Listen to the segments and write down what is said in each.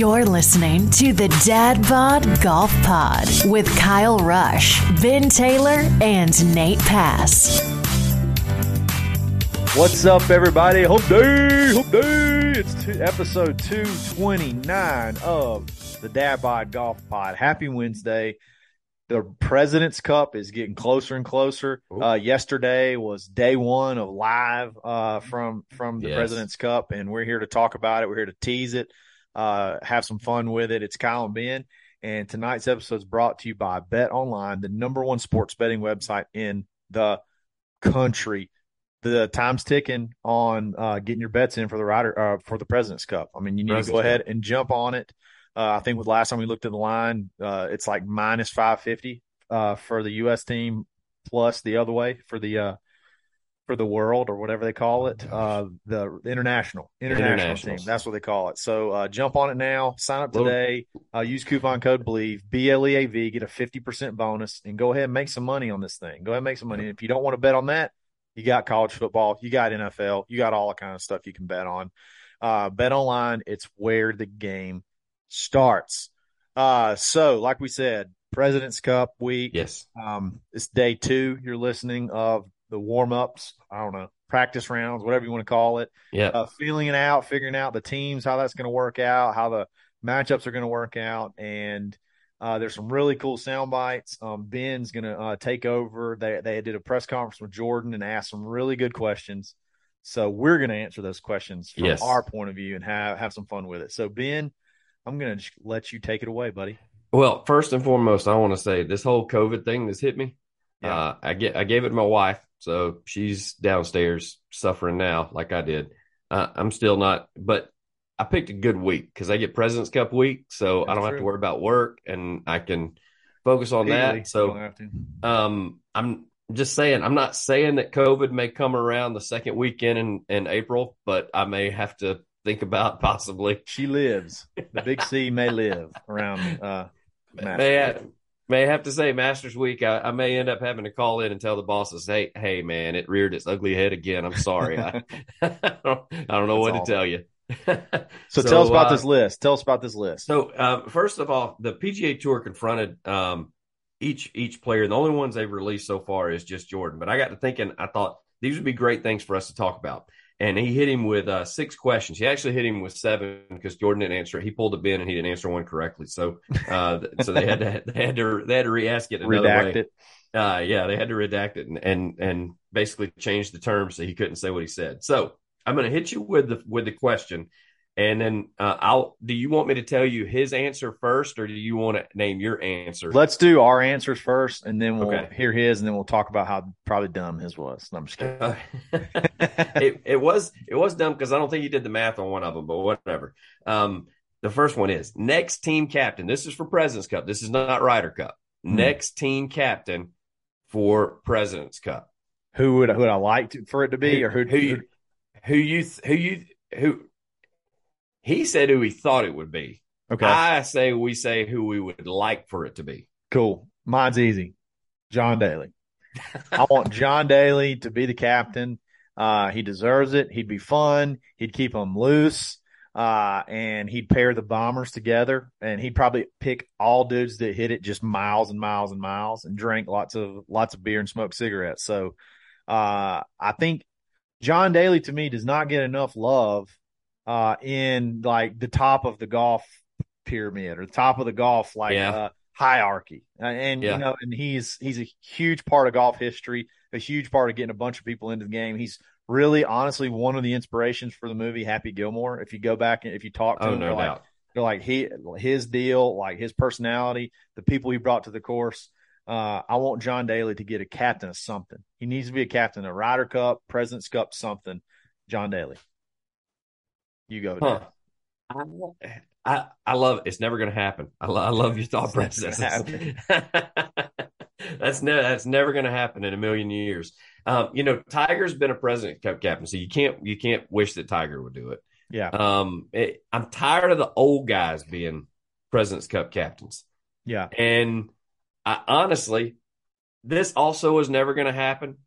You're listening to the Dad Bod Golf Pod with Kyle Rush, Ben Taylor, and Nate Pass. What's up, everybody? Hope day, hope day. It's two, episode 229 of the Dad Bod Golf Pod. Happy Wednesday. The President's Cup is getting closer and closer. Uh, yesterday was day one of live uh, from from the Yes. President's Cup, and we're here to talk about it. We're here to tease it, uh, have some fun with it. It's Kyle and Ben, and tonight's episode is brought to you by Bet Online, the number one sports betting website in the country. The time's ticking on uh, getting your bets in for the Ryder uh, for the President's Cup. I mean, you need to President's go Cup. ahead and jump on it. Uh, I think with last time we looked at the line, uh, it's like minus five fifty uh, for the U.S. team, plus the other way for the uh, for the world or whatever they call it, uh, the international international team. That's what they call it. So uh, jump on it now. Sign up today. Uh, use coupon code Bleav B L E A V. Get a fifty percent bonus and go ahead and make some money on this thing. Go ahead and make some money. And If you don't want to bet on that, you got college football, you got NFL, you got all the kind of stuff you can bet on. Uh, bet online, it's where the game starts. Uh, so like we said, President's Cup week. Yes. Um, it's day two. You're listening of the warm ups. I don't know, practice rounds, whatever you want to call it. Yeah. Uh, feeling it out, figuring out the teams, how that's going to work out, how the matchups are going to work out, and uh, there's some really cool sound bites. Um, Ben's going to uh, take over. They they did a press conference with Jordan and asked some really good questions. So we're going to answer those questions from Yes. our point of view and have have some fun with it. So Ben, I'm going to just let you take it away, buddy. Well, first and foremost, I want to say this whole COVID thing that's hit me. Yeah. Uh, I get I gave it to my wife, so she's downstairs suffering now, like I did. Uh, I'm still not, but I picked a good week because I get President's Cup week, so I don't have to worry about work and I can focus on Legally, that. So don't have to. Um, I'm just saying, I'm not saying that COVID may come around the second weekend in, in April, but I may have to think about possibly. She lives. The big C may live around. Uh, Masters. May I, may have to say Masters Week. I, I may end up having to call in and tell the bosses, "Hey, hey, man, it reared its ugly head again. I'm sorry. I, I don't, I don't know what That's to tell you." So, tell us about uh, this list. Tell us about this list. So, um, first of all, the PGA Tour confronted um, each each player. The only ones they've released so far is just Jordan. But I got to thinking, I thought these would be great things for us to talk about. And he hit him with uh, six questions. He actually hit him with seven because Jordan didn't answer it. He pulled a bin and he didn't answer one correctly. So, uh, so they had to they had to they had to re-ask it another Redact way. it. Uh, yeah, they had to redact it and, and and basically change the terms so he couldn't say what he said. So I'm going to hit you with the with the question, and then uh, I'll. Do you want me to tell you his answer first, or do you want to name your answer? Let's do our answers first, and then we'll Okay. hear his, and then we'll talk about how probably dumb his was. No, I'm just kidding. Uh, it it was it was dumb because I don't think he did the math on one of them, but whatever. Um, the first one is next team captain. This is for President's Cup. This is not Ryder Cup. Hmm. Next team captain for President's Cup. Who would who would I like to, for it to be, who, or who? who you who you who you who he said who he thought it would be. okay, I say we say who we would like for it to be. cool. Mine's easy. John Daly. I want John Daly to be the captain. Uh, he deserves it. He'd be fun. He'd keep them loose. Uh, and he'd pair the bombers together and he'd probably pick all dudes that hit it just miles and miles and miles and drink lots of, lots of beer and smoke cigarettes. So, uh, I think John Daly to me does not get enough love, uh, in like the top of the golf pyramid or the top of the golf like Yeah. uh, hierarchy. Uh, and Yeah. you know, and he's he's a huge part of golf history, a huge part of getting a bunch of people into the game. He's really honestly one of the inspirations for the movie Happy Gilmore. If you go back and if you talk to Oh, him, no they're like they're like he his deal, like his personality, the people he brought to the course. Uh, I want John Daly to get a captain of something. He needs to be a captain, a Ryder Cup, President's Cup, something. John Daly. You go. Huh. I, I I love it. It's never going to happen. I, I love your thought process. that's ne- that's never going to happen in a million years. Um, you know, Tiger's been a President Cup captain, so you can't you can't wish that Tiger would do it. Yeah. Um, it, I'm tired of the old guys being President's Cup captains, Yeah. and I honestly, this also is never going to happen.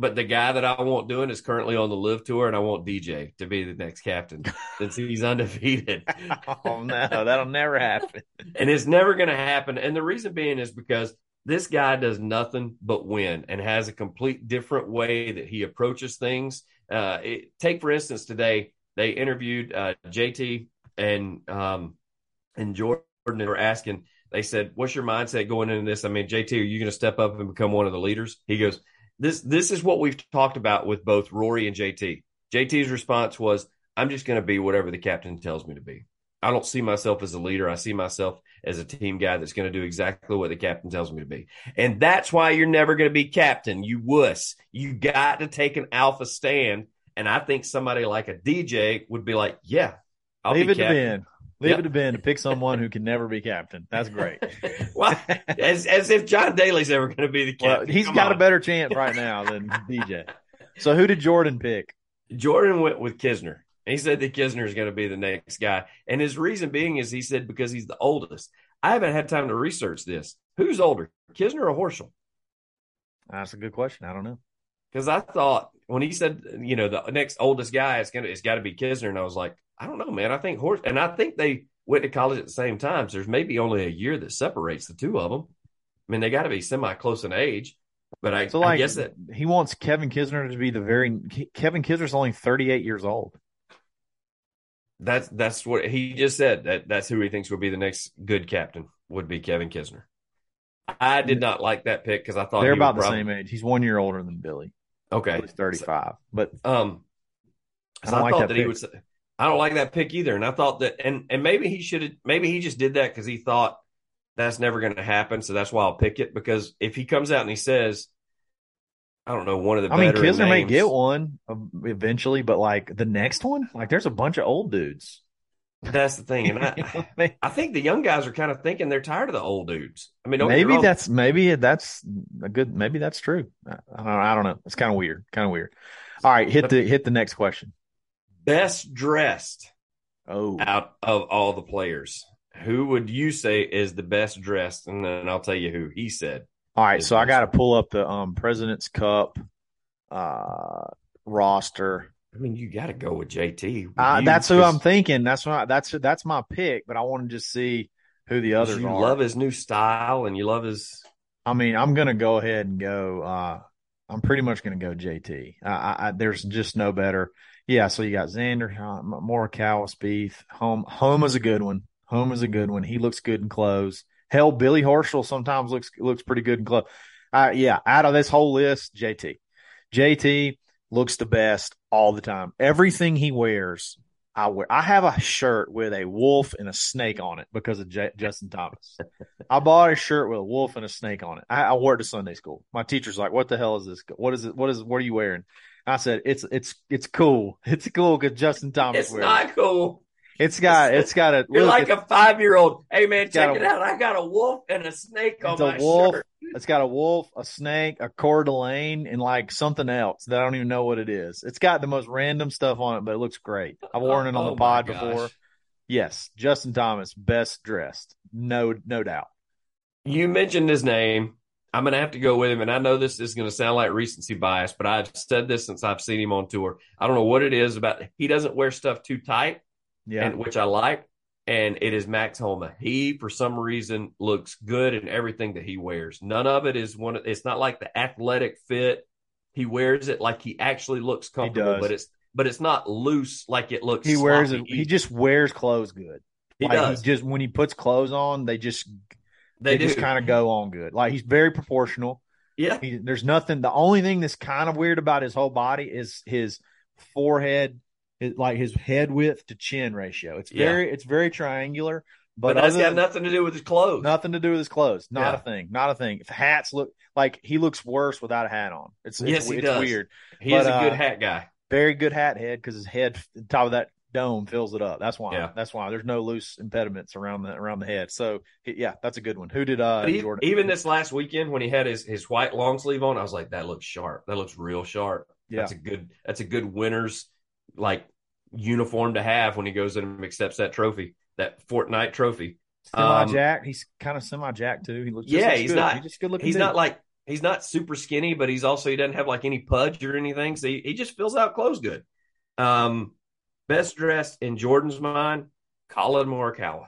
But the guy that I want doing is currently on the LIV tour, and I want DJ to be the next captain since he's undefeated. oh no, that'll never happen. and it's never going to happen. And the reason being is because this guy does nothing but win and has a complete different way that he approaches things. Uh, it, take for instance today they interviewed uh, JT and um, and Jordan. They were asking. They said, "What's your mindset going into this?" I mean, JT, are you going to step up and become one of the leaders? He goes, "This this is what we've talked about with both Rory and JT." JT's response was, "I'm just going to be whatever the captain tells me to be." I don't see myself as a leader. I see myself as a team guy that's going to do exactly what the captain tells me to be. And that's why you're never going to be captain, you wuss. You got to take an alpha stand. And I think somebody like a DJ would be like, yeah, I'll Leave be it to captain. Ben. Leave Yep. it to Ben to pick someone who can never be captain. That's great. Why? As, as if John Daly's ever going to be the well, captain. he's Come got a better chance right now than DJ. So who did Jordan pick? Jordan went with Kisner. He said that Kisner is going to be the next guy. And his reason being is he said because he's the oldest. I haven't had time to research this. Who's older, Kisner or Horschel? That's a good question. I don't know. Because I thought when he said, you know, the next oldest guy is gonna it's got to be Kisner, and I was like, I don't know, man. I think Horse, and I think they went to college at the same time. So there's maybe only a year that separates the two of them. I mean, they got to be semi close in age. But I, So I like, guess that he wants Kevin Kisner to be the very. Kevin Kisner's only 38 years old. that's that's what he just said. That that's who he thinks would be the next good captain would be Kevin Kisner. I did not like that pick because I thought They're about the prob- same age. He's one year older than Billy. Okay, He's 35. But Um, I don't I, like thought that that, he. Say, I don't like that pick either, and I thought that, and and maybe he should have. Maybe he just did that because he thought that's never going to happen. So that's why I'll pick it. Because if he comes out and he says, I don't know, one of the I mean, Kisner may get one uh, eventually, but like the next one, like there's a bunch of old dudes. That's the thing, and I, I mean? I think the young guys are kind of thinking they're tired of the old dudes. I mean, don't get me maybe that's maybe that's a good. Maybe that's true. I, I don't. I don't know. It's kind of weird. Kind of weird. All right, hit the hit the next question. best dressed Oh, out of all the players. Who would you say is the best dressed? And then I'll tell you who he said. all right. So I got to pull up the um President's Cup uh roster. I mean, you got to go with JT. Uh, that's who I'm thinking. That's why that's that's my pick. But I want to just see who the others you are. love his new style and you love his I mean, I'm gonna go ahead and go. Uh, I'm pretty much gonna go JT. I, I, I, there's just no better. Yeah. So you got Xander, uh, Morikawa, Spieth. Homa, Homa is a good one. Homa is a good one. He looks good in clothes. Hell, Billy Horschel sometimes looks looks pretty good in clothes. Uh, yeah. Out of this whole list, JT. JT looks the best all the time. Everything he wears, I wear. I have a shirt with a wolf and a snake on it because of J- Justin Thomas. I bought a shirt with a wolf and a snake on it. I, I wore it to Sunday school. My teacher's like, "What the hell is this? What is it? What is? What are you wearing?" I said, "It's it's it's cool. It's cool because Justin Thomas It's wears not cool. it. It's got it's got a You're look, like a five year old. Hey man, check a- it out. I got a wolf and a snake on my wolf. shirt. It's got a wolf, a snake, a Coeur d'Alene, and like something else that I don't even know what it is. It's got the most random stuff on it, but it looks great. I've worn it on Oh the pod before. Yes, Justin Thomas, best dressed, no no doubt. You mentioned his name. I'm going to have to go with him. And I know this is going to sound like recency bias, but I've said this since I've seen him on tour. I don't know what it is about. He doesn't wear stuff too tight, Yeah, and which I like. And it is Max Homa. He, for some reason, looks good in everything that he wears. None of it is one. Of, it's not like the athletic fit. He wears it like he actually looks comfortable, but it's but it's not loose like it looks. He wears it. He just wears clothes good. He like does. he just when he puts clothes on, they just they they, just kind of go on good. Like he's very proportional. yeah. He, there's nothing. The only thing that's kind of weird about his whole body is his forehead, his, like his head width to chin ratio. It's Yeah. very, it's very triangular. But, But, that's got nothing to do with his clothes. nothing to do with his clothes. Not Yeah. a thing. Not a thing. If hats look like he looks worse without a hat on. It's, it's, Yes, he it's does. weird. he is a good uh, hat guy. Very good hat head because his head, the top of that dome fills it up. That's why. Yeah. That's why there's no loose impediments around the around the head. So yeah, that's a good one. Who did uh But e- Jordan? even this last weekend when he had his, his white long sleeve on, I was like, that looks sharp. That looks real sharp. Yeah. That's a good that's a good winner's like uniform to have when he goes in and accepts that trophy, that Fortinet trophy. Semi um. He's kind of semi jacked too. He looks. just Yeah, he's good. not- He's just good looking. He's dude. not like he's not super skinny, but he's also he doesn't have like any pudge or anything. So he, he just fills out clothes good. Um best dressed in Jordan's mind, Collin Morikawa.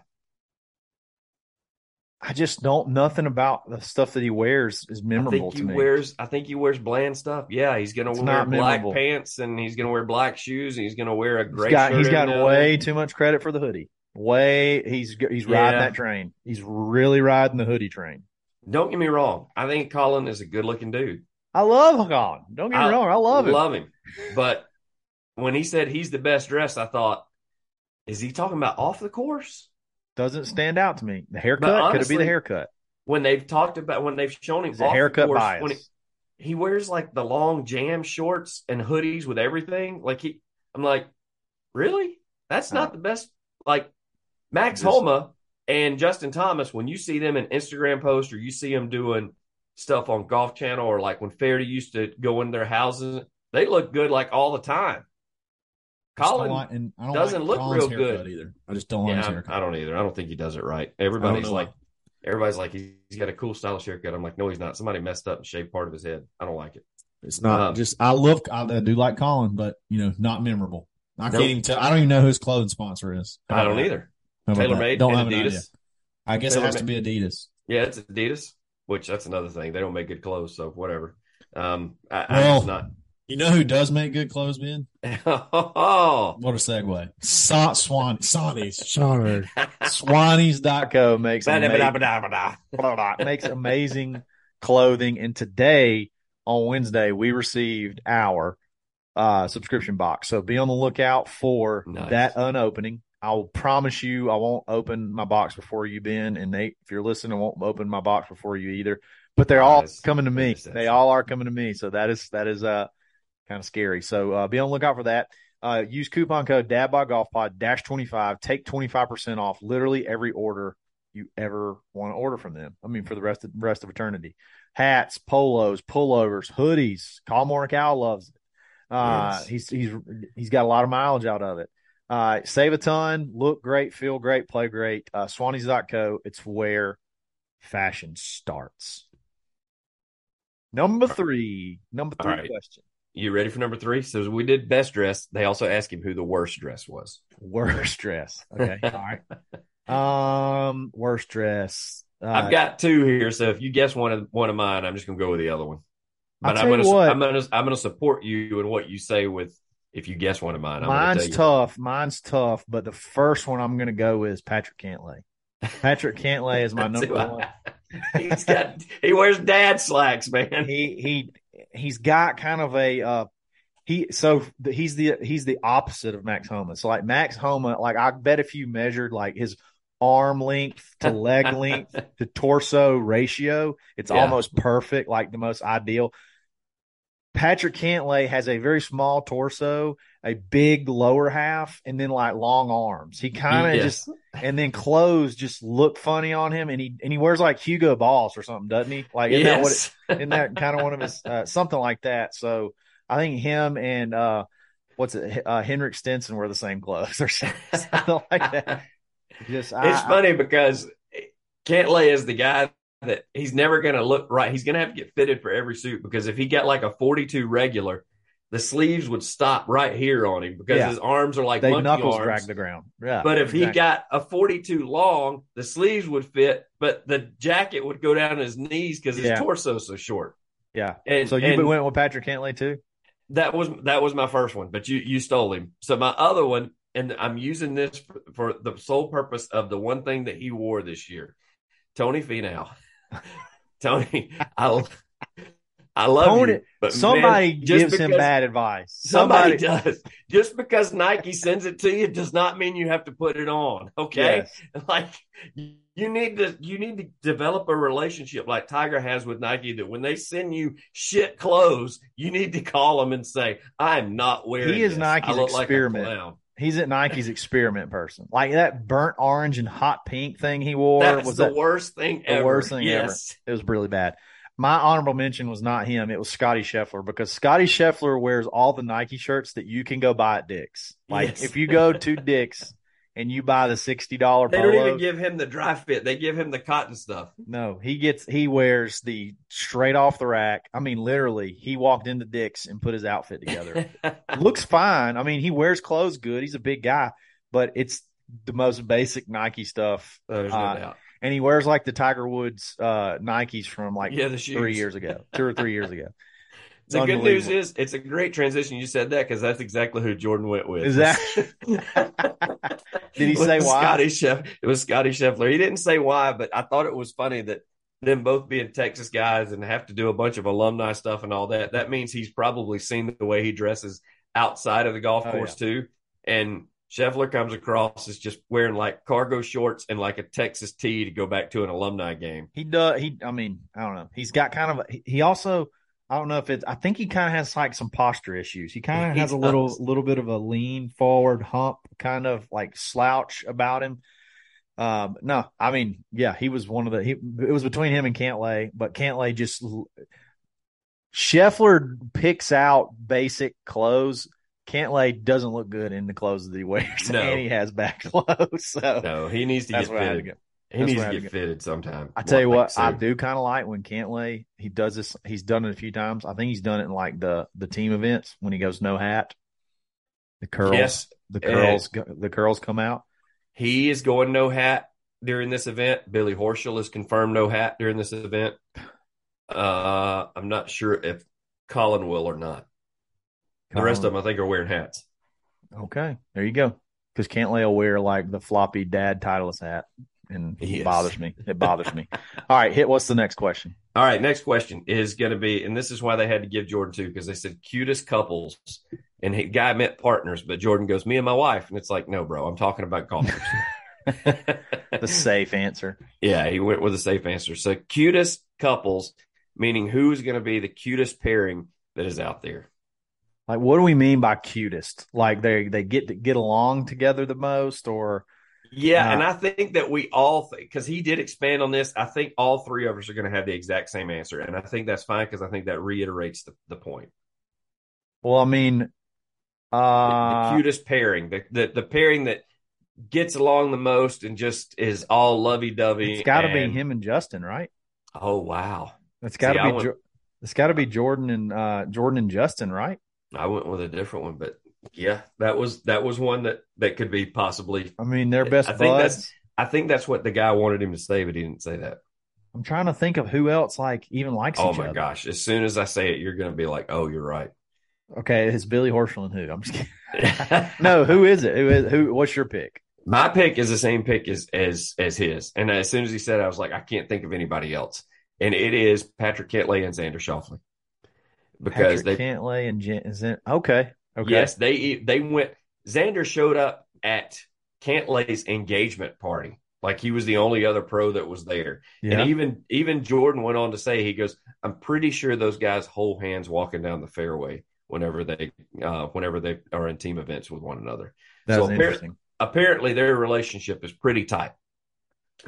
I just don't. Nothing about the stuff that he wears is I memorable think to me. wears. I think he wears bland stuff. Yeah, he's gonna It's wear black memorable. pants and he's gonna wear black shoes and he's gonna wear a He's gray. got. shirt He's got now and way too much credit for the hoodie. Way he's he's riding Yeah. that train. He's really riding the hoodie train. Don't get me wrong. I think Collin is a good looking dude. I love Collin. Don't get me I wrong. I love him. Love him. But when he said he's the best dressed, I thought, is he talking about off the course? Doesn't stand out to me. The haircut But could it be the haircut? When they've talked about when they've shown him the haircut course, bias? when he, he wears like the long jam shorts and hoodies with everything. Like he, I'm like, really? That's not Uh, the best. Like Max Just- Homa and Justin Thomas, when you see them in Instagram posts or you see them doing stuff on Golf Channel or like when Feherty used to go in their houses, they look good like all the time. Don't Collin, like- and I don't doesn't like look Collin's real good. either. I just don't like his yeah, haircut. I don't either. I don't think he does it right. Everybody's like, everybody's like, he's got a cool stylish haircut. I'm like, no, he's not. Somebody messed up and shaved part of his head. I don't like it. It's not Um, just. I love. I, I do like Collin, but you know, not memorable. I can't even tell. I don't even know who his clothing sponsor is. How I don't that? either. TaylorMade Don't have an idea. I guess it has to be Adidas. Yeah, it's Adidas, which that's another thing. They don't make good clothes, so whatever. Um, I, Well- I'm just You know who does make good clothes, Ben? Oh, What a segue. Sa- Swan, Sonny's. Sean. Swannies.com. Co makes amazing, makes amazing clothing. And today on Wednesday, we received our uh, subscription box. So be on the lookout for Nice. that unopening. I will promise you, I won't open my box before you, Ben. And Nate, if you're listening, I won't open my box before you either. But they're all coming to me. Nice. They all are coming to me. So that is that is uh kind of scary. So uh, be on the lookout for that. Uh, use coupon code DadBodGolfPod dash twenty five. Take twenty five percent off literally every order you ever want to order from them. I mean, for the rest of rest of eternity. Hats, polos, pullovers, hoodies. Collin Morikawa loves it. Uh, Yes. he's he's he's got a lot of mileage out of it. Uh, save a ton, look great, feel great, play great. Uh, Swannies.co. It's where fashion starts. Number three. Number three right. question. You ready for number three? So we did best dress. They also asked him who the worst dress was. Worst dress. Okay. All right. Um, worst dress. Uh, I've got two here, so if you guess one of one of mine, I'm just gonna go with the other one. But I'm gonna. I'm gonna I'm gonna support you in what you say with if you guess one of mine. I'm mine's tough. Mine's tough, but the first one I'm going to go with is Patrick Cantlay. Patrick Cantlay is my number one. He's got he wears dad slacks, man. He he he's got kind of a uh he so he's the he's the opposite of Max Homa. So like Max Homa, like I bet if you measured like his arm length to leg length to torso ratio, it's Yeah. almost perfect, like the most ideal. Patrick Cantlay has a very small torso, a big lower half, and then like long arms. He kind of Yes. just and then clothes just look funny on him, and he and he wears like Hugo Boss or something, doesn't he? Like isn't that what it, yes. isn't that kind of one of his uh, something like that? So I think him and uh, what's it, uh, Henrik Stenson wear the same clothes or something like that. Just I, it's funny because Cantlay is the guy that he's never going to look right. He's going to have to get fitted for every suit because if he got like a 42 regular, the sleeves would stop right here on him because Yeah. his arms are like they monkey knuckles arms. drag the ground. Yeah, But if he got a 42 long, the sleeves would fit, but the jacket would go down his knees because his Yeah. torso's so short. yeah, And so you and- went with Patrick Cantlay too. That was that was my first one, but you you stole him. So my other one, and I'm using this for, for the sole purpose of the one thing that he wore this year, Tony Finau. Tony, I I love Tony- you, but Somebody man, just gives him bad advice. Somebody, does. Just because Nike sends it to you does not mean you have to put it on. Okay. Yes. Like you need to you need to develop a relationship like Tiger has with Nike that when they send you shit clothes, you need to call them and say, I'm not wearing He is this. Nike's I look like a experiment. clown." He's at Nike's experiment person. Like that burnt orange and hot pink thing he wore That's was the worst thing the ever. worst thing ever. it was really bad. My honorable mention was not him, it was Scotty Scheffler because Scotty Scheffler wears all the Nike shirts that you can go buy at Dick's. Like Yes. if you go to Dick's and you buy the sixty dollar They don't even give him the Dri-FIT. They give him the cotton stuff. no, he gets he wears the straight off the rack. I mean, literally, he walked into Dick's and put his outfit together. looks fine. I mean, he wears clothes good. He's a big guy, but it's the most basic Nike stuff. There's no Uh, doubt. And he wears like the Tiger Woods uh, Nikes from like Yeah, three years ago, two or three years ago. The good news is it's a great transition. You said that because that's exactly who Jordan went with. Is that- Did he say why? Scotty Sheff- it was Scotty Scheffler. He didn't say why, but I thought it was funny that them both being Texas guys and have to do a bunch of alumni stuff and all that. That means he's probably seen the way he dresses outside of the golf Oh, course too. And Scheffler comes across as just wearing like cargo shorts and like a Texas tee to go back to an alumni game. He does. He, I mean, I don't know. He's got kind of. A, he- he also. I don't know if it's. I think he kind of has like some posture issues. He kind of He has a little, does. little bit of a lean forward hump, kind of like slouch about him. Um, no, I mean, yeah, he was one of the. He, it was between him and Cantlay, but Cantlay just. Scheffler picks out basic clothes. Cantlay doesn't look good in the clothes that he wears, No. and he has back clothes. So No, he needs to get had to fitted. He That's needs to get fitted sometime. I tell you what, I do kind of like when Cantlay he does this. He's done it a few times. I think he's done it in like the the team events when he goes no hat. The curls, Yes, the curls, the curls come out. He is going no hat during this event. Billy Horschel is confirmed no hat during this event. Uh, I'm not sure if Collin will or not. The rest of oh. them, I think, are wearing hats. Okay, there you go. Because Cantlay will wear like the floppy dad Titleist hat, and it bothers me. It bothers me. All right, hit. What's the next question? All right, next question is going to be, and this is why they had to give Jordan two because they said cutest couples, and the guy meant partners, but Jordan goes, "Me and my wife," and it's like, no, bro, I'm talking about golfers. The safe answer. Yeah, he went with a safe answer. So cutest couples, meaning who's going to be the cutest pairing that is out there. Like, what do we mean by cutest? Like they they get to get along together the most, or Yeah, Uh, and I think that we all think because he did expand on this. I think all three of us are going to have the exact same answer, and I think that's fine because I think that reiterates the, the point. well, I mean, The- uh, the cutest pairing, the, the the pairing that gets along the most and just is all lovey dovey. It's got to be him and Justin, right? Oh wow, It's got to be. went- it's got to be Jordan and uh, Jordan and Justin, right? I went with a different one, but yeah, that was that was one that that could be possibly. I mean, they're best I think buds. that's- I think that's what the guy wanted him to say, but he didn't say that. I'm trying to think of who else like even likes Oh my other. gosh! As soon as I say it, you're going to be like, "Oh, you're right." Okay, it's Billy Horschel and who? I'm just kidding. no, who is it? Who is who? What's your pick? My pick is the same pick as as as his, and as soon as he said, it, I was like, I can't think of anybody else, and it is Patrick Cantlay and Xander Schauffele because Patrick they Cantlay and is it okay? Okay. yes they they went. Xander showed up at Cantlay's engagement party, like he was the only other pro that was there, Yeah. and even even Jordan went on to say he goes, I'm pretty sure those guys hold hands walking down the fairway whenever they uh whenever they are in team events with one another. That's so appar- interesting. apparently their relationship is pretty tight.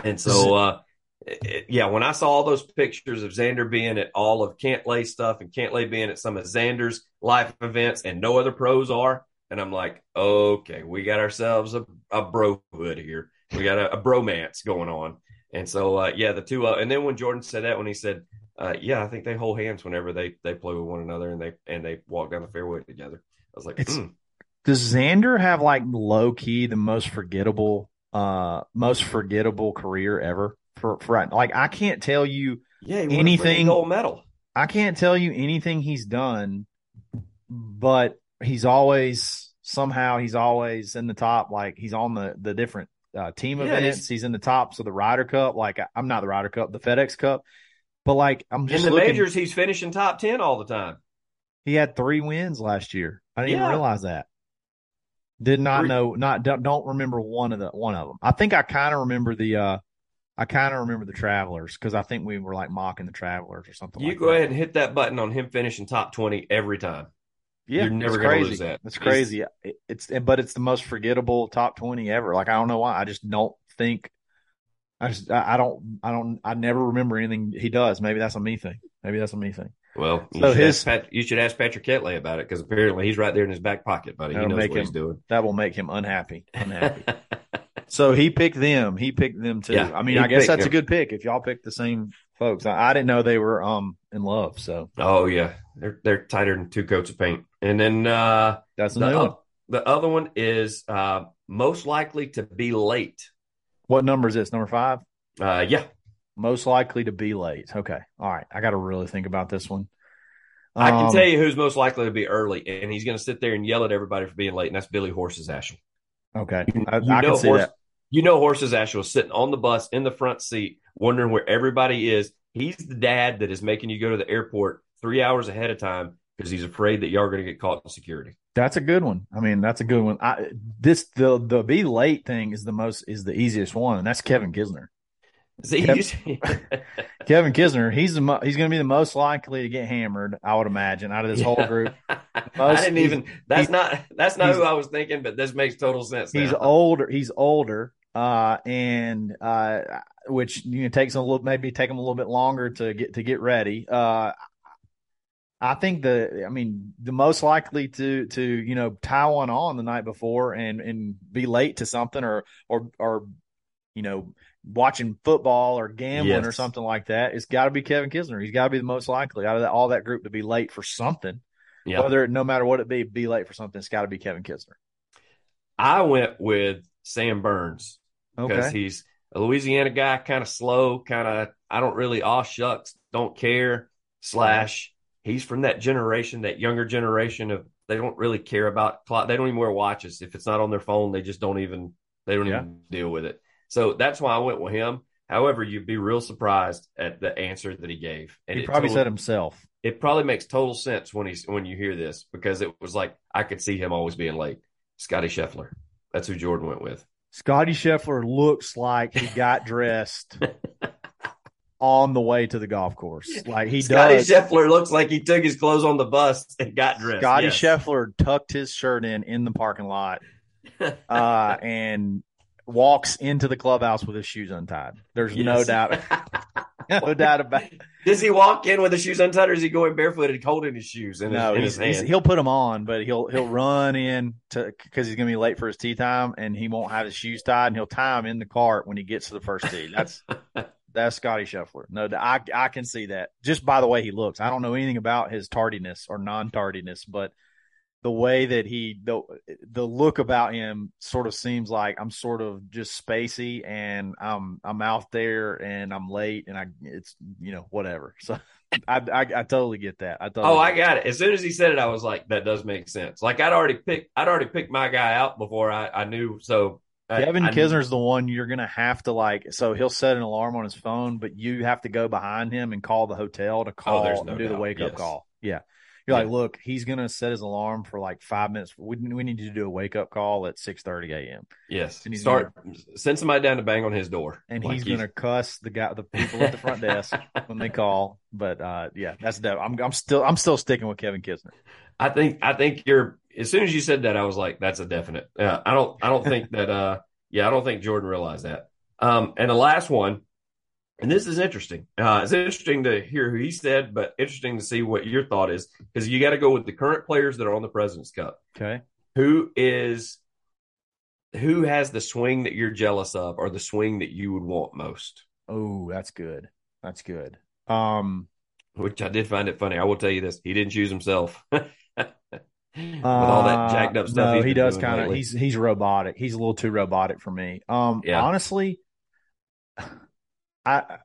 And so, uh, it- yeah, when I saw all those pictures of Xander being at all of Cantlay stuff and Cantlay being at some of Xander's life events and no other pros are, and I'm like, okay, we got ourselves a, a brohood here. We got a, a bromance going on. And so, uh, yeah, the two, uh, and then when Jordan said that, when he said, uh, yeah, I think they hold hands whenever they, they play with one another and they, and they walk down the fairway together. I was like, hmm. Does Xander have like low key the most forgettable, uh, most forgettable career ever for for like I can't tell you yeah, he won a freaking anything- gold medal. I can't tell you anything he's done but he's always somehow he's always in the top. Like he's on the the different uh, team Yeah, events. he's- He's in the tops of the Ryder Cup. Like I- I'm not the Ryder Cup, the FedEx Cup. But like I'm In the looking. majors, he's finishing top ten all the time. He had three wins last year. I didn't even realize that. Did not Three. know. Not don't, don't remember one of the one of them. I think I kind of remember the. uh I kind of remember the Travelers because I think we were like mocking the Travelers or something. You like go that. ahead and hit that button on him finishing top twenty every time. Yeah, You're never gonna crazy. lose that. It's crazy. It- It's but it's the most forgettable top twenty ever. Like I don't know why. I just don't think. I just I don't I don't I never remember anything he does. Maybe that's a me thing. Maybe that's a me thing. Well, you, So should his- ask Pat, you should ask Patrick Cantlay about it because apparently he's right there in his back pocket, buddy. He knows what he's doing. That will make him unhappy. Unhappy. so he picked them. He picked them too. Yeah, I mean, I guess picked that's a good pick if y'all pick the same folks. I, I didn't know they were um in love. So oh yeah, they're they're tighter than two coats of paint. And then uh, that's a the new one. the other one is uh, most likely to be late. What number is this? Number five. Uh, yeah, Most likely to be late. Okay. All right. I got to really think about this one. I can Um, tell you who's most likely to be early, and he's going to sit there and yell at everybody for being late, and that's Billy Horses Ashel. Okay. I, You I know can see Horse- that. You know, Horses Ashel is sitting on the bus in the front seat, wondering where everybody is. He's the dad that is making you go to the airport three hours ahead of time because he's afraid that y'all are going to get caught in security. That's a good one. I mean, that's a good one. I this the the be late thing is the most is the easiest one, and that's Kevin Kisner. Yep. Kevin Kisner, he's the he's going to be the most likely to get hammered. I would imagine out of this whole group. I didn't even. That's not. That's not who I was thinking, but this makes total sense. He's older. He's older, uh, and uh, which you know takes a little maybe take him a little bit longer to get to get ready. Uh, I think the I mean the most likely to to you know tie one on the night before and and be late to something or or or you know watching football or gambling or something like that. It's got to be Kevin Kisner. He's got to be the most likely out of that, all that group to be late for something. Yeah. Whether no matter what it be, be late for something. It's got to be Kevin Kisner. I went with Sam Burns because Okay. he's a Louisiana guy, kind of slow, kind of. I don't really aw shucks, don't care. Uh-huh. Slash, he's from that generation, that younger generation of they don't really care about clock. They don't even wear watches. If it's not on their phone, they just don't even they don't Yeah. even deal with it. So that's why I went with him. However, you'd be real surprised at the answer that he gave. And He probably totally- said himself. it probably makes total sense when he's when you hear this because it was like I could see him always being late. Scotty Scheffler. That's who Jordan went with. Scotty Scheffler looks like he got dressed on the way to the golf course. Like he Scotty does. Scheffler looks like he took his clothes on the bus and got dressed. Scotty Yes. Scheffler tucked his shirt in in the parking lot uh, and walks into the clubhouse with his shoes untied. There's no doubt, no doubt about it. Does he walk in with his shoes untied, or is he going barefooted, holding his shoes in his, No, in he's, his he's, he'll put them on, but he'll he'll run in to because he's gonna be late for his tee time, and he won't have his shoes tied, and he'll tie them in the cart when he gets to the first tee. That's that's Scotty Scheffler. No, I I can see that just by the way he looks. I don't know anything about his tardiness or non tardiness, but the way that he the the look about him sort of seems like I'm sort of just spacey and I'm I'm out there and I'm late and I it's you know whatever. So I I, I totally get that. I totally Oh, I got it. As soon as he said it, I was like, "That does make sense." Like I'd already picked, I'd already picked my guy out before I, I knew. So Kevin I, Kisner's the one you're gonna have to like. So he'll set an alarm on his phone, but you have to go behind him and call the hotel to call Oh, there's and no do the wake up Yes. call. Yeah, you're like, look, he's gonna set his alarm for like five minutes. We we need to do a wake up call at six thirty a.m. yes, And he's start send somebody down to bang on his door, and Like he's gonna cuss the guy, the people at the front desk when they call. But uh, yeah, that's def- I'm I'm still I'm still sticking with Kevin Kisner. I think I think you're as soon as you said that I was like that's a definite. Uh, I don't I don't think that uh yeah I don't think Jordan realized that. Um and the last one and this is interesting. Uh it's interesting to hear who he said but interesting to see what your thought is because you got to go with the current players that are on the President's Cup. Okay, Who is who has the swing that you're jealous of or the swing that you would want most? oh, that's good. That's good. Um, Which I did find it funny. I will tell you this: he didn't choose himself. With all that jacked up Uh, stuff, No, he does kind of. He's he's robotic. He's a little too robotic for me. Um, Yeah. honestly, I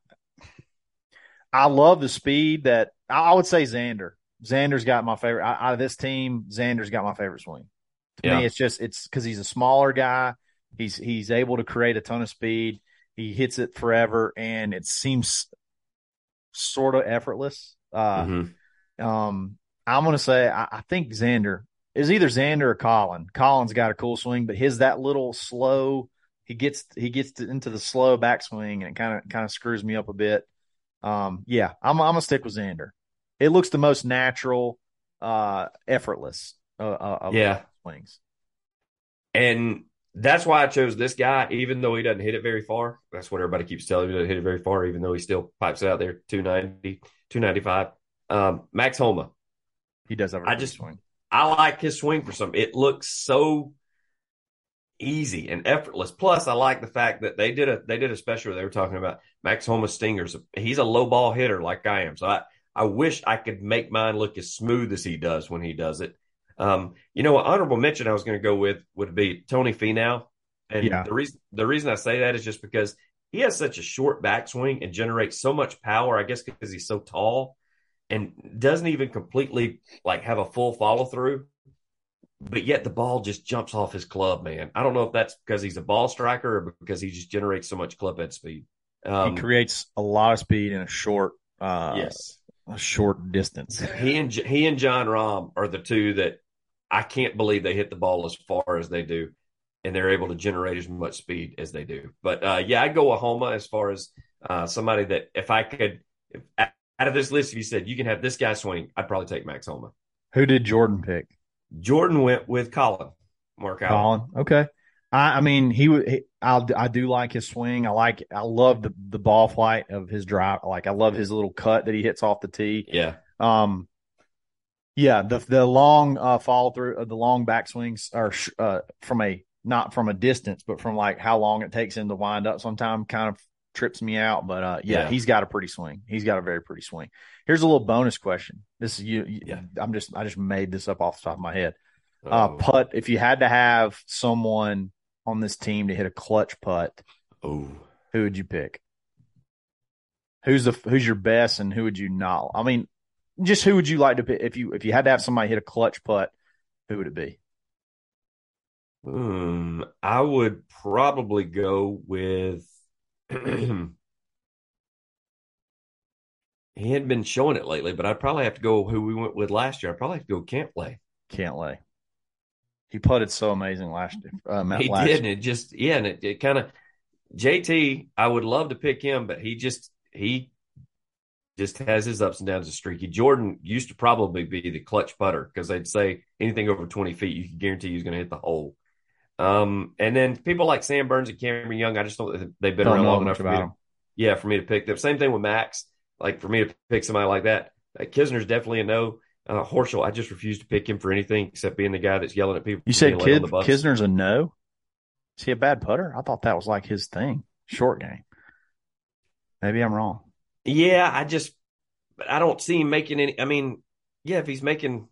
I love the speed that I I would say Xander. Xander's got my favorite out of this team. Xander's got my favorite swing. To Yeah. me, it's just it's because he's a smaller guy. He's he's able to create a ton of speed. He hits it forever, and it seems sort of effortless. Uh, Mhm. um, I'm gonna say I, I think Xander is either Xander or Collin. Collin's got a cool swing, but his that little slow. He gets he gets to, into the slow backswing, and it kind of kind of screws me up a bit. Um, yeah, I'm I'm gonna stick with Xander. It looks the most natural, uh, effortless uh, uh, Yeah. swings. And that's why I chose this guy, even though he doesn't hit it very far. That's what everybody keeps telling me. Doesn't hit it very far, even though he still pipes it out there 290, 295. Um, Max Homa. He does have I just- swing. I like his swing for some. It looks so easy and effortless. Plus, I like the fact that they did a they did a special. Where they were talking about Max Homa stingers. He's a low ball hitter like I am. So I I wish I could make mine look as smooth as he does when he does it. Um, you know, an honorable mention I was going to go with would be Tony Finau, and Yeah. the reason the reason I say that is just because he has such a short backswing and generates so much power. I guess because he's so tall and doesn't even completely like have a full follow through. But yet the ball just jumps off his club, man. I don't know if that's because he's a ball striker or because he just generates so much club head speed. Um, he creates a lot of speed in a short, uh, yes, a short distance. he and he and Jon Rahm are the two that I can't believe they hit the ball as far as they do, and they're able to generate as much speed as they do. But uh, yeah, I'd go with Homa as far as uh, somebody that if I could, if, out of this list, if you said you can have this guy swing, I'd probably take Max Homa. Who did Jordan pick? Jordan went with Colin Mark Allen. Collin. Okay. I, I mean, he would. he- I I do like his swing. I like. I love the the ball flight of his drive. Like I love his little cut that he hits off the tee. Yeah, Um, yeah, the the long uh, follow through, uh, the long backswings are sh- uh, from a not from a distance, but from like how long it takes him to wind up. Sometimes kind of trips me out, but uh, yeah, Yeah. he's got a pretty swing. He's got a very pretty swing. Here's a little bonus question. This is you. Yeah. I'm just I just made this up off the top of my head. Uh, Oh, putt. If you had to have someone on this team to hit a clutch putt, oh. who would you pick? Who's the who's your best, and who would you not? I mean, just who would you like to pick if you if you had to have somebody hit a clutch putt? Who would it be? Hmm, I would probably go with. he hadn't been showing it lately, but I'd probably have to go who we went with last year. I'd probably have to go Cantlay. Can't lay. He putted so amazing last year. Uh, He last did, and it just yeah, and it, it kind of JT. I would love to pick him, but he just he just has his ups and downs of streaky. Jordan used to probably be the clutch putter because they'd say anything over twenty feet, you can guarantee he's going to hit the hole. Um, and then people like Sam Burns and Cameron Young, I just don't they've been Don't around long enough for me to, yeah, for me to pick them. Same thing with Max. Like for me to pick somebody like that. Uh, Kisner's definitely a no. Uh, Horschel, I just refuse to pick him for anything except being the guy that's yelling at people. You said being late on Kid. Kisner's a no. Is he a bad putter? I thought that was like his thing. Short game. Maybe I'm wrong. Yeah, I just, but I don't see him making any. I mean, yeah, if he's making,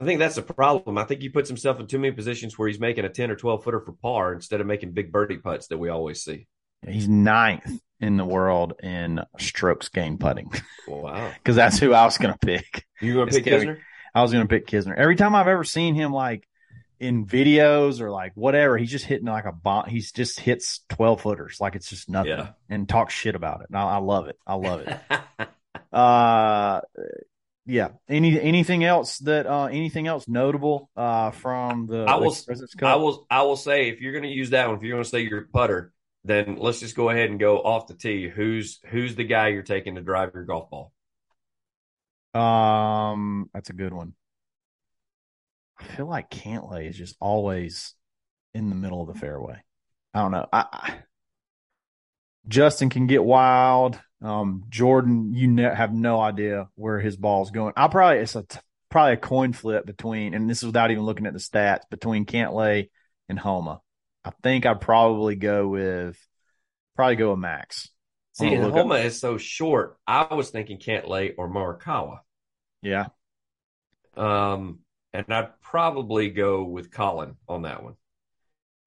I think that's the problem. I think he puts himself in too many positions where he's making a 10 or 12 footer for par instead of making big birdie putts that we always see. He's ninth in the world in strokes gained putting Wow. because that's who I was going to pick. You going to pick Kisner? I was going to pick Kisner. Every time I've ever seen him, like in videos or like whatever, he's just hitting like a bomb. He's just hits 12 footers like it's just nothing Yeah. and talks shit about it. And I, I love it. I love it. uh, yeah. Any anything else that uh anything else notable uh from the, I will- the I will, I will say, if you're going to use that one, if you're going to say your putter, then let's just go ahead and go off the tee. Who's, who's the guy you're taking to drive your golf ball? Um, that's a good one. I feel like Cantlay is just always in the middle of the fairway. I don't know. I, I Justin can get wild. Um, Jordan, you ne- have no idea where his ball's going. I probably it's a t- probably a coin flip between, and this is without even looking at the stats between Cantlay and Homa. I think I'd probably go with probably go with Max. See, and look up- Homa is so short. I was thinking Cantlay or Morikawa. Yeah, Um, and I'd probably go with Collin on that one.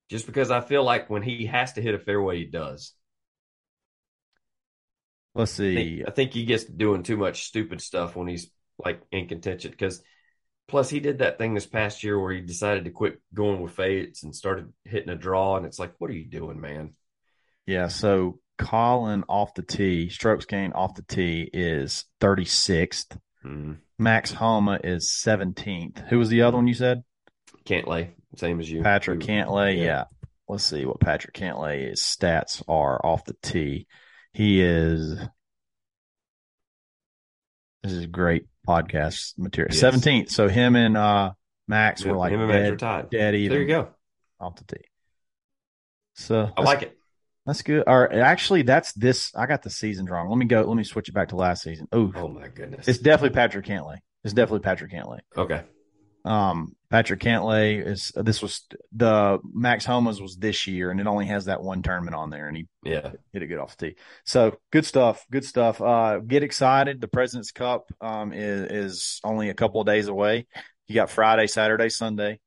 Just because I feel like when he has to hit a fairway, he does. Let's I see. think, I think he gets doing too much stupid stuff when he's like in contention because plus he did that thing this past year where he decided to quit going with fades and started hitting a draw, and it's like, what are you doing, man? Yeah. So Collin off the tee, strokes gained off the tee is 36th. Mm. Max Homa is 17th. Who was the other one you said? Cantlay, same as you. Patrick Cantlay. Yeah. Let's see what Patrick Cantlay's stats are off the tee. He is. This is great podcast material. Yes. Seventeenth. So him and uh Max were like and Max dead, dead even There you go. off the tee. So I like it. That's good. Or actually, that's this. I got the seasons wrong. Let me go. Let me switch it back to last season. Oh my goodness. it's definitely Patrick Cantlay. It's definitely Patrick Cantlay. okay. Um, Patrick Cantlay is. This was the Max Homa's was this year, and it only has that one tournament on there, and he Yeah. hit it good off the tee. So good stuff. Good stuff. Uh, get excited. The President's Cup um is is only a couple of days away. You got Friday, Saturday, Sunday.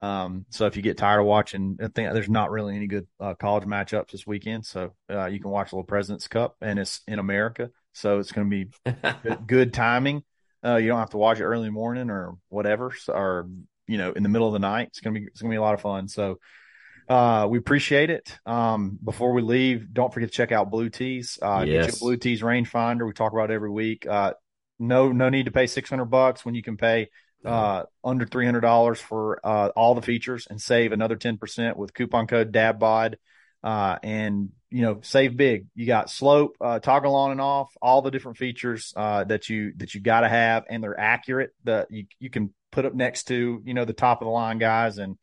Um, so if you get tired of watching, I think there's not really any good uh, college matchups this weekend. So uh, you can watch a little President's Cup, and it's in America, so it's going to be good, good timing. Uh, you don't have to watch it early in the morning or whatever, so, or you know, in the middle of the night. It's gonna be it's gonna be a lot of fun. So uh, we appreciate it. Um, before we leave, don't forget to check out Blue Tees. Uh, get your Yes. Blue Tees rangefinder. We talk about it every week. Uh, no, no need to pay six hundred bucks when you can pay uh, under three hundred dollars for uh, all the features and save another ten percent with coupon code DABBOD. Uh, and you know, save big. You got slope, uh, toggle on and off, all the different features uh, that you that you got to have, and they're accurate. That you you can put up next to you know the top of the line guys, and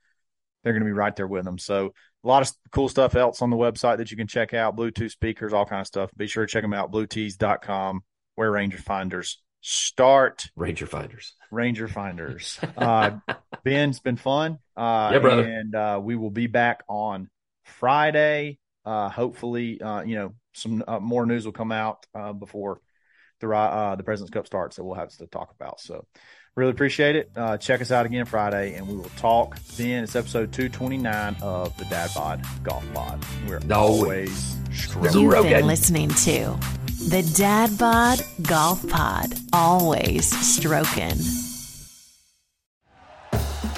they're going to be right there with them. So a lot of cool stuff else on the website that you can check out. Bluetooth speakers, all kind of stuff. Be sure to check them out. Bluetees.com, where Ranger Finders start. Ranger finders. Ranger Finders. Uh, Ben, it's been fun. Uh, Yeah, brother. And uh, we will be back on Friday. Uh, hopefully, uh, you know, some uh, more news will come out uh, before the ri- uh, the President's Cup starts that we'll have to talk about. So, really appreciate it. Uh, check us out again Friday, and we will talk then. It's episode 229 of the Dad Bod Golf Pod. We're No. always strong. You've been listening to the Dad Bod Golf Pod. Always stroking.